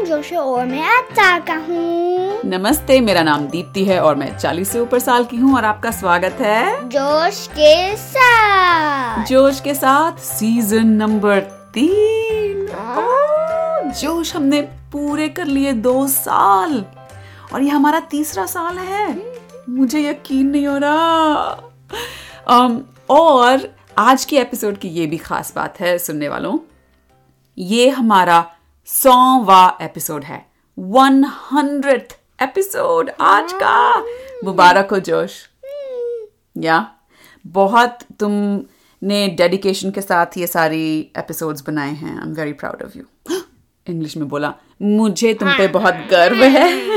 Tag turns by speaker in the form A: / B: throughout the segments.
A: नाम जोश और मैं साल का हूँ।
B: नमस्ते मेरा नाम दीप्ति है और मैं 40 से ऊपर साल की हूँ और आपका स्वागत है।
A: जोश के साथ।
B: जोश के साथ सीज़न नंबर तीन। जोश हमने पूरे कर लिए दो साल। और ये हमारा तीसरा साल है। मुझे यकीन नहीं हो रहा। um, और आज के एपिसोड की ये भी खास बात है सुनने वालों। ये हमारा सौवा एपिसोड है। वन हंड्रेड एपिसोड आज का। मुबारक हो, जोश। या। बहुत तुमने डेडिकेशन के साथ ये सारी एपिसोड्स बनाए हैं। I am very proud of you English में बोला, मुझे तुम पे बहुत गर्व है।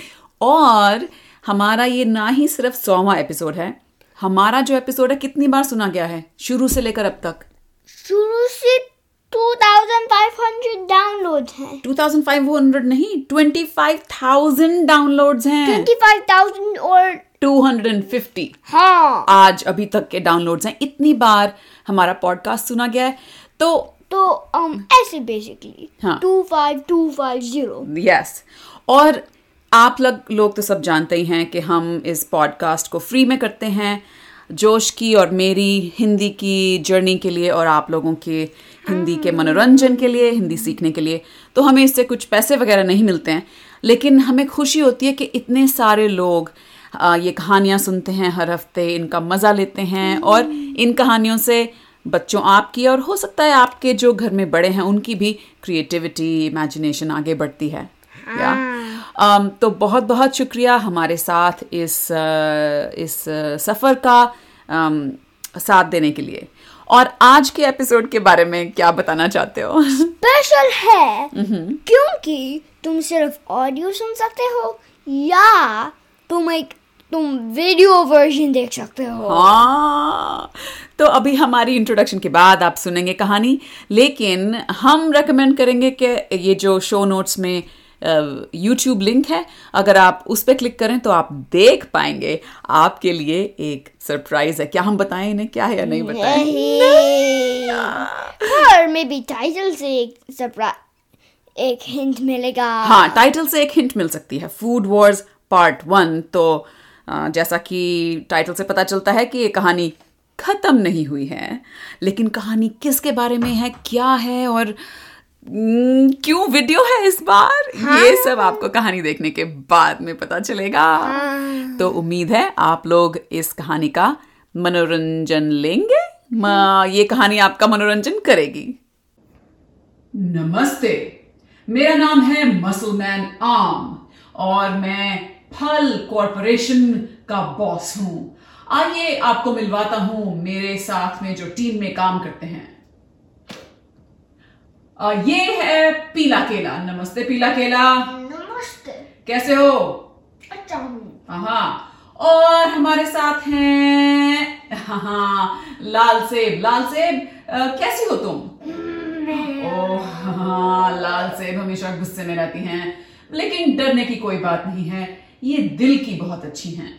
B: और हमारा ये ना ही सिर्फ़ सौवा एपिसोड है। हमारा जो एपिसोड है, कितनी बार सुना गया है? शुरू से लेकर अब तक।
A: शुरू से 2500 डाउनलोड हैं।
B: 2500 नहीं 25000 डाउनलोड्स हैं।
A: 25000 और
B: 250
A: हाँ।
B: आज अभी तक के डाउनलोड्स हैं। इतनी बार हमारा पॉडकास्ट सुना गया है। तो
A: तो um, ऐसे बेसिकली
B: हाँ।
A: 25250
B: यस और आप लोग लोग तो सब जानते ही हैं कि हम इस पॉडकास्ट को फ्री में करते हैं। जोश की और मेरी हिंदी की जर्नी के लिए और आप लोगों के हिंदी के मनोरंजन के लिए हिंदी सीखने के लिए। तो हमें इससे कुछ पैसे वगैरह नहीं मिलते हैं। लेकिन हमें खुशी होती है कि इतने सारे लोग ये कहानियाँ सुनते हैं हर हफ़्ते इनका मज़ा लेते हैं और इन कहानियों से बच्चों आपकी और हो सकता है आपके जो घर में बड़े हैं उनकी भी क्रिएटिविटी इमेजिनेशन आगे बढ़ती है। या। um, तो बहुत बहुत शुक्रिया हमारे साथ इस इस सफ़र का um, साथ देने के लिए। और आज के एपिसोड के बारे में क्या बताना चाहते हो?
A: स्पेशल है क्योंकि तुम सिर्फ़ ऑडियो सुन सकते हो या तुम एक तुम वीडियो वर्जन देख सकते हो।
B: हाँ। तो अभी हमारी इंट्रोडक्शन के बाद आप सुनेंगे कहानी लेकिन हम रेकमेंड करेंगे कि ये जो शो नोट्स में यूट्यूब लिंक है। अगर आप उस पर क्लिक करें तो आप देख पाएँगे आपके लिए एक सरप्राइज़ है। क्या हम बताएँ इन्हें? क्या है या नहीं बताएँ?
A: नहीं। और मे बी टाइटल से एक सरप्राइज़ एक हिंट मिलेगा।
B: हाँ टाइटल से एक हिंट मिल सकती है। फ़ूड वॉर्स पार्ट वन तो जैसा कि टाइटल से पता चलता है कि ये कहानी खत्म नहीं हुई है लेकिन कहानी किसके बारे में है क्या है और क्यों वीडियो है इस बार? हाँ। ये सब आपको कहानी देखने के बाद में पता चलेगा। हाँ। तो उम्मीद है आप लोग इस कहानी का मनोरंजन लेंगे। ये कहानी आपका मनोरंजन करेगी। नमस्ते। मेरा नाम है मसलमैन आम और मैं फल कॉरपोरेशन का बॉस हूँ। आइए आपको मिलवाता हूँ मेरे साथ में जो टीम में काम करते हैं। ये है पीला केला। नमस्ते पीला केला।
A: नमस्ते।
B: कैसे हो?
A: अच्छा हूँ।
B: हाँ और हमारे साथ हैं हाँ लाल सेब। लाल सेब कैसी हो तुम? ओह हाँ लाल सेब हमेशा गुस्से में रहती हैं। लेकिन डरने की कोई बात नहीं है। ये दिल की बहुत अच्छी हैं।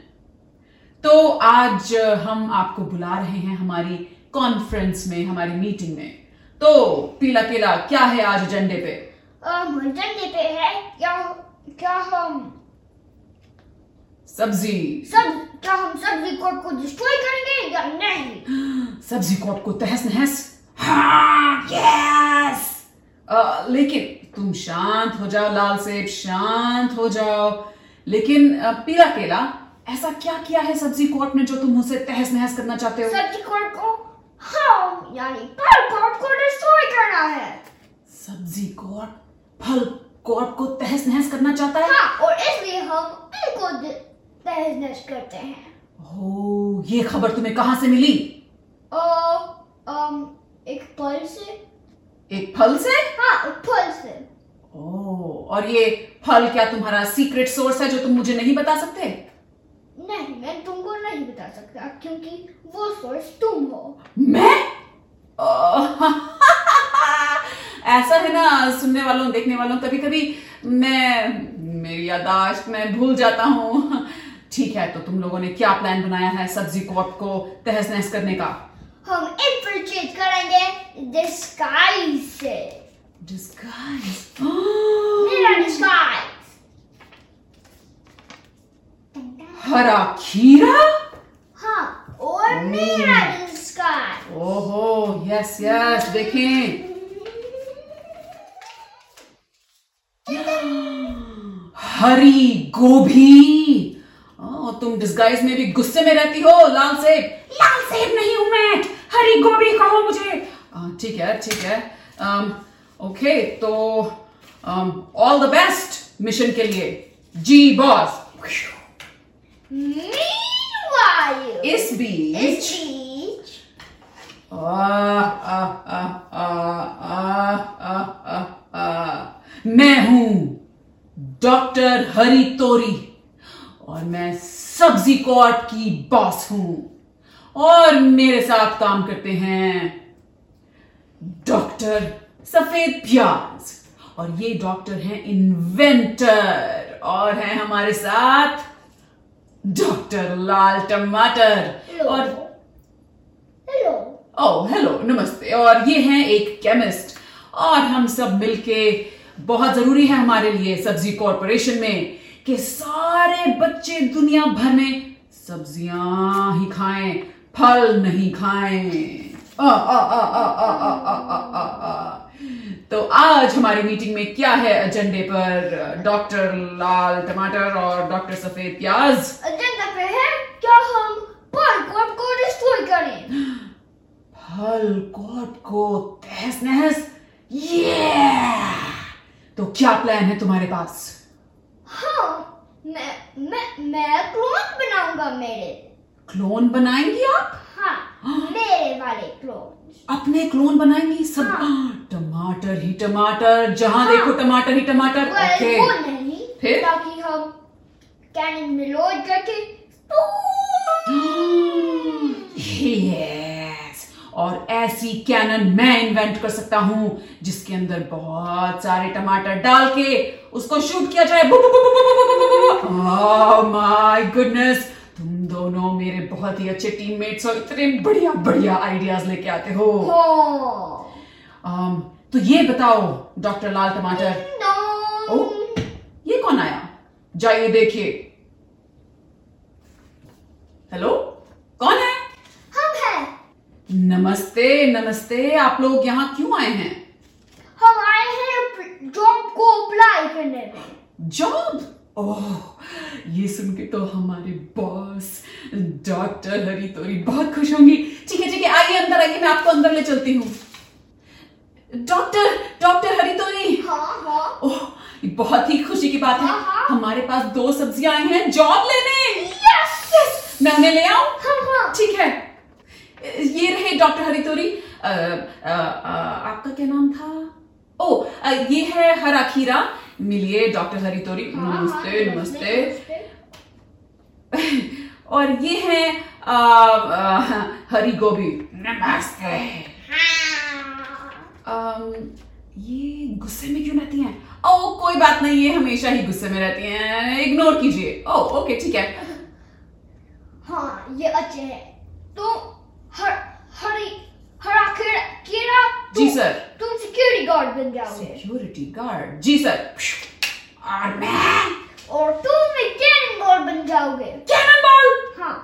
B: तो आज हम आपको बुला रहे हैं हमारी कॉन्फ्रेंस में हमारी मीटिंग में। तो पीला केला क्या है आज एजेंडे पे?
A: मंजन पे है क्या क्या हम?
B: सब्ज़ी।
A: सब क्या हम सब्ज़ी कोट को डिस्ट्रॉय करेंगे या नहीं?
B: सब्ज़ी कोट को तहस नहस। हाँ। यस लेकिन तुम शांत हो जाओ लाल सेब शांत हो जाओ। लेकिन पीला केला ऐसा क्या किया है सब्ज़ी कोर्ट ने जो तुम उसे तहस नहस करना चाहते हो?
A: सब्ज़ी कोर्ट को हम यानी फल कोट को डिस्ट्रॉय करना है?
B: सब्ज़ी फल को तहस नहस करना चाहता है?
A: हाँ और इसलिए हम उनको तहस करते हैं।
B: ओ ये खबर तुम्हें कहाँ से मिली?
A: ओ um, एक फल से।
B: एक फल से?
A: हाँ एक फल से।
B: ओ और ये फल क्या तुम्हारा सीक्रेट सोर्स है जो तुम मुझे नहीं बता सकते?
A: नहीं मैं तुमको जा सकता क्योंकि वो सोर्स तुम हो।
B: मैं? ऐसा है ना सुनने वालों देखने वालों कभी कभी मैं मेरी यादाश्त मैं भूल जाता हूँ। ठीक है तो तुम लोगों ने क्या प्लान बनाया है सब्ज़ी कॉप को तहस नहस करने का?
A: हम इट परचेज करेंगे डिस्काइज से।
B: डिस्काइज मेरा डिस्काइज हरा खीरा?
A: हाँ स्काई
B: ओहो यस यस देखें हरी गोभी। ओ, तुम डिस्गाइज में भी गुस्से में रहती हो लाल सेब। लाल सेब नहीं हूँ मैं। हरी गोभी कहो मुझे। ठीक है ठीक है। Um, ओके तो ऑल द बेस्ट मिशन के लिए। जी boss are you?
A: It's beach.
B: It's beach. Ah, ah, ah, मैं हूँ डॉक्टर हरी तोरी और मैं सब्ज़ी कोर्ट की बॉस हूँ और मेरे साथ काम करते हैं डॉक्टर सफ़ेद प्याज और ये डॉक्टर हैं इन्वेंटर और हैं हमारे साथ डॉक्टर लाल टमाटर और
A: hello.
B: ओह हेलो नमस्ते और ये हैं एक केमिस्ट और हम सब मिलके बहुत ज़रूरी है हमारे लिए सब्ज़ी कॉरपोरेशन में कि सारे बच्चे दुनिया भर में सब्ज़ियाँ ही खाएँ फल नहीं खाएँ। आ, आ, आ, आ, आ, आ, आ, आ, आ, आ। तो आज हमारी मीटिंग में क्या है एजेंडे पर डॉक्टर लाल टमाटर और डॉक्टर सफ़ेद प्याज।
A: एजेंडा पे है क्या हम पार्कोर को डिस्ट्रॉय करें?
B: कोट को तहस नहस। ये तो क्या प्लान है तुम्हारे पास?
A: हाँ मैं मैं मैं क्लोन बनाऊँगा मेरे।
B: क्लोन बनाएँगी आप?
A: हाँ, हाँ। मेरे वाले क्लोन
B: अपने क्लोन बनाएँगी सब
A: हाँ।
B: टमाटर ही टमाटर जहाँ देखो टमाटर ही टमाटर ओके
A: वो नहीं
B: फिर?
A: ताकि हम कैनन में लोड करके
B: यस और ऐसी कैनन मैं इन्वेंट कर सकता हूँ जिसके अंदर बहुत सारे टमाटर डाल के उसको शूट किया जाए माय गुडनेस दोनों मेरे बहुत ही अच्छे टीममेट्स और इतने बढ़िया बढ़िया आइडियाज़ लेके आते हो। um, तो ये बताओ डॉक्टर लाल टमाटर। ओ ये कौन आया? जाइए देखिए। हेलो कौन है?
A: हम हैं।
B: नमस्ते नमस्ते आप लोग यहाँ क्यों आए हैं?
A: हम आए हैं जॉब को अप्लाई करने में।
B: जॉब ओह ये सुन के तो हमारे बॉस डॉक्टर हरी तोरी बहुत खुश होंगी। ठीक है ठीक है आइए अंदर आइए मैं आपको अंदर ले चलती हूँ। डॉक्टर डॉक्टर हरी तोरी
A: हाँ हाँ।
B: ओह बहुत ही खुशी की बात है।
A: हाँ, हाँ।
B: हमारे पास दो सब्ज़ियाँ आई हैं जॉब लेने।
A: यस यस
B: मैं उन्हें ले आऊँ?
A: हाँ हाँ।
B: ठीक है। ये रहे डॉक्टर हरितोरी। आपका क्या नाम था? ओ ये है हरा खीरा। मिलिए डॉक्टर हरितोरी। नमस्ते नमस्ते और ये है हरी गोभी नमस्ते। अम, ये गुस्से में क्यों रहती हैं? ओ कोई बात नहीं ये हमेशा ही गुस्से में रहती हैं। इग्नोर कीजिए। ओ ओके ठीक है।
A: हाँ ये अच्छे हैं। तो हर हरी हरा कीड़ा कीड़ा
B: जी,
A: तुम-
B: सर।
A: तुम सिक्योरिटी गार्ड बन जाओगे
B: सिक्योरिटी गार्ड जी सर और मैं
A: और तुम एक कैनन बॉल बन जाओगे।
B: कैनन बॉल
A: हाँ।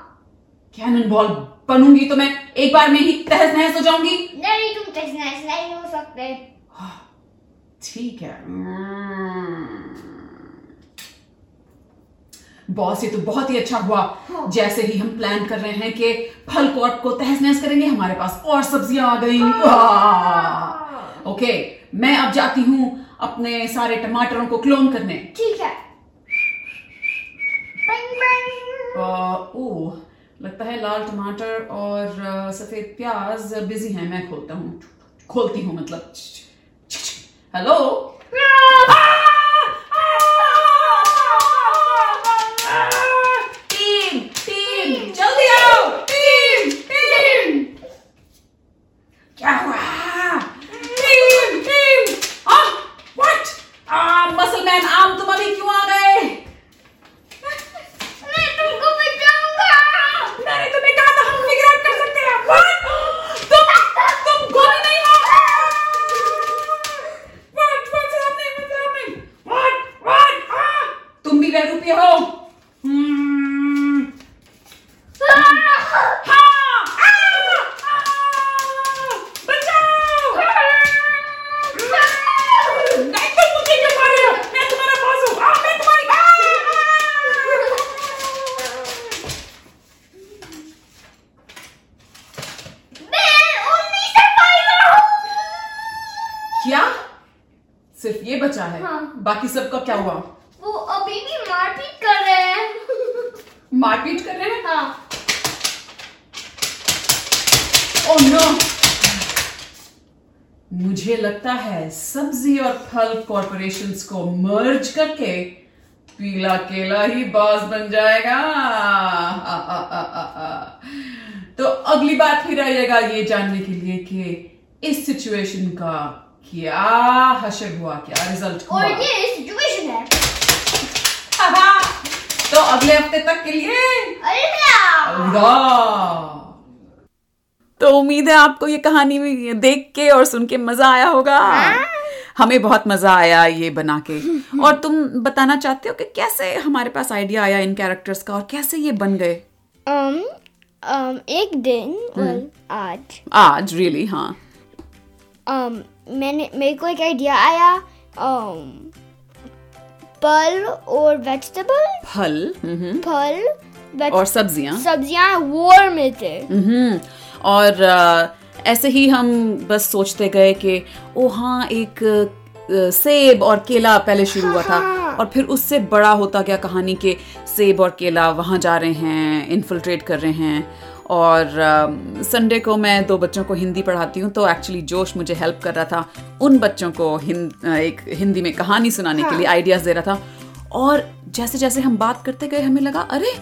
B: कैनन बॉल बनूँगी तो मैं एक बार में ही तहस नहस हो जाऊँगी।
A: नहीं तुम टेस्टनेस नहीं हो सकते।
B: ठीक है। बॉस ये तो बहुत ही अच्छा हुआ।
A: हाँ।
B: जैसे ही हम प्लान कर रहे हैं कि फल कोट को तहस नहस करेंगे हमारे पास और सब्ज़ियाँ आ गई। वाह! ओके। मैं अब जाती हूँ अपने सारे टमाटरों को क्लोन करने।
A: ठीक है.
B: आ, ओ, लगता है लाल टमाटर और सफ़ेद प्याज बिज़ी हैं मैं खोलता हूँ। खोलती हूँ मतलब। हेलो टीम टीम जल्दी आओ टीम टीम क्या हुआ team team ah what muscle man आम तुम अभी क्यों आ गए
A: मैं तुमको बचाऊँगा
B: मैंने तुम्हें कहा था हम फिगर आउट कर सकते हैं व्हाट तुम तुम गोली नहीं मार व्हाट व्हाट सिर्फ़ ये बचा है
A: हाँ।
B: बाकी सबका क्या हुआ?
A: वो अभी भी मारपीट कर रहे हैं।
B: मारपीट कर रहे हैं?
A: हाँ।
B: ओह नो मुझे लगता है सब्ज़ी और फल कॉरपोरेशंस को मर्ज करके पीला केला ही बॉस बन जाएगा। आ, आ, आ, आ, आ। तो अगली बात फिर आइएगा ये जानने के लिए कि इस सिचुएशन का क्या हशर हुआ क्या रिज़ल्ट हुआ।
A: और ये सिचुएशन है
B: तो अगले हफ़्ते तक के लिए। अलविदा तो उम्मीद है आपको ये कहानी में देख के और सुन के मज़ा आया होगा। हमें बहुत मज़ा आया ये बना के। और तुम बताना चाहते हो कि कैसे हमारे पास आइडिया आया इन कैरेक्टर्स का और कैसे ये बन गए?
A: um, um, एक दिन well, आज।
B: आज रियली हाँ।
A: um, मैंने मेरे को एक आइडिया आया um, फल और वेजिटेबल
B: फल हम्म,
A: फल
B: और सब्ज़ियाँ।
A: सब्ज़ियाँ वॉर में थे
B: हम्म। और ऐसे ही हम बस सोचते गए कि ओ हाँ एक सेब और केला पहले शुरू हुआ था।
A: हाँ।
B: और फिर उससे बड़ा होता गया कहानी के सेब और केला वहाँ जा रहे हैं इन्फिल्ट्रेट कर रहे हैं। और संडे को मैं दो बच्चों को हिंदी पढ़ाती हूँ तो एक्चुअली जोश मुझे हेल्प कर रहा था उन बच्चों को हिंद, एक हिंदी में कहानी सुनाने हाँ। के लिए आइडियाज़ दे रहा था। और जैसे जैसे हम बात करते गए हमें लगा अरे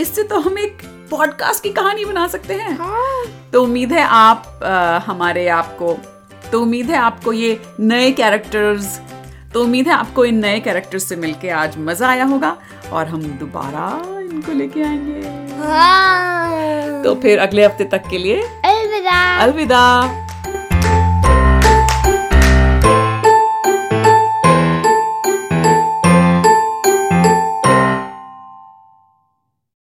B: इससे तो हम एक पॉडकास्ट की कहानी बना सकते हैं।
A: हाँ।
B: तो उम्मीद है आप अ, हमारे आपको तो उम्मीद है आपको ये नए कैरेक्टर्स तो उम्मीद है आपको इन नए कैरेक्टर्स से मिलके आज मज़ा आया होगा और हम दोबारा इनको लेके आएँगे। तो फिर अगले हफ़्ते तक के लिए
A: अलविदा।
B: अलविदा।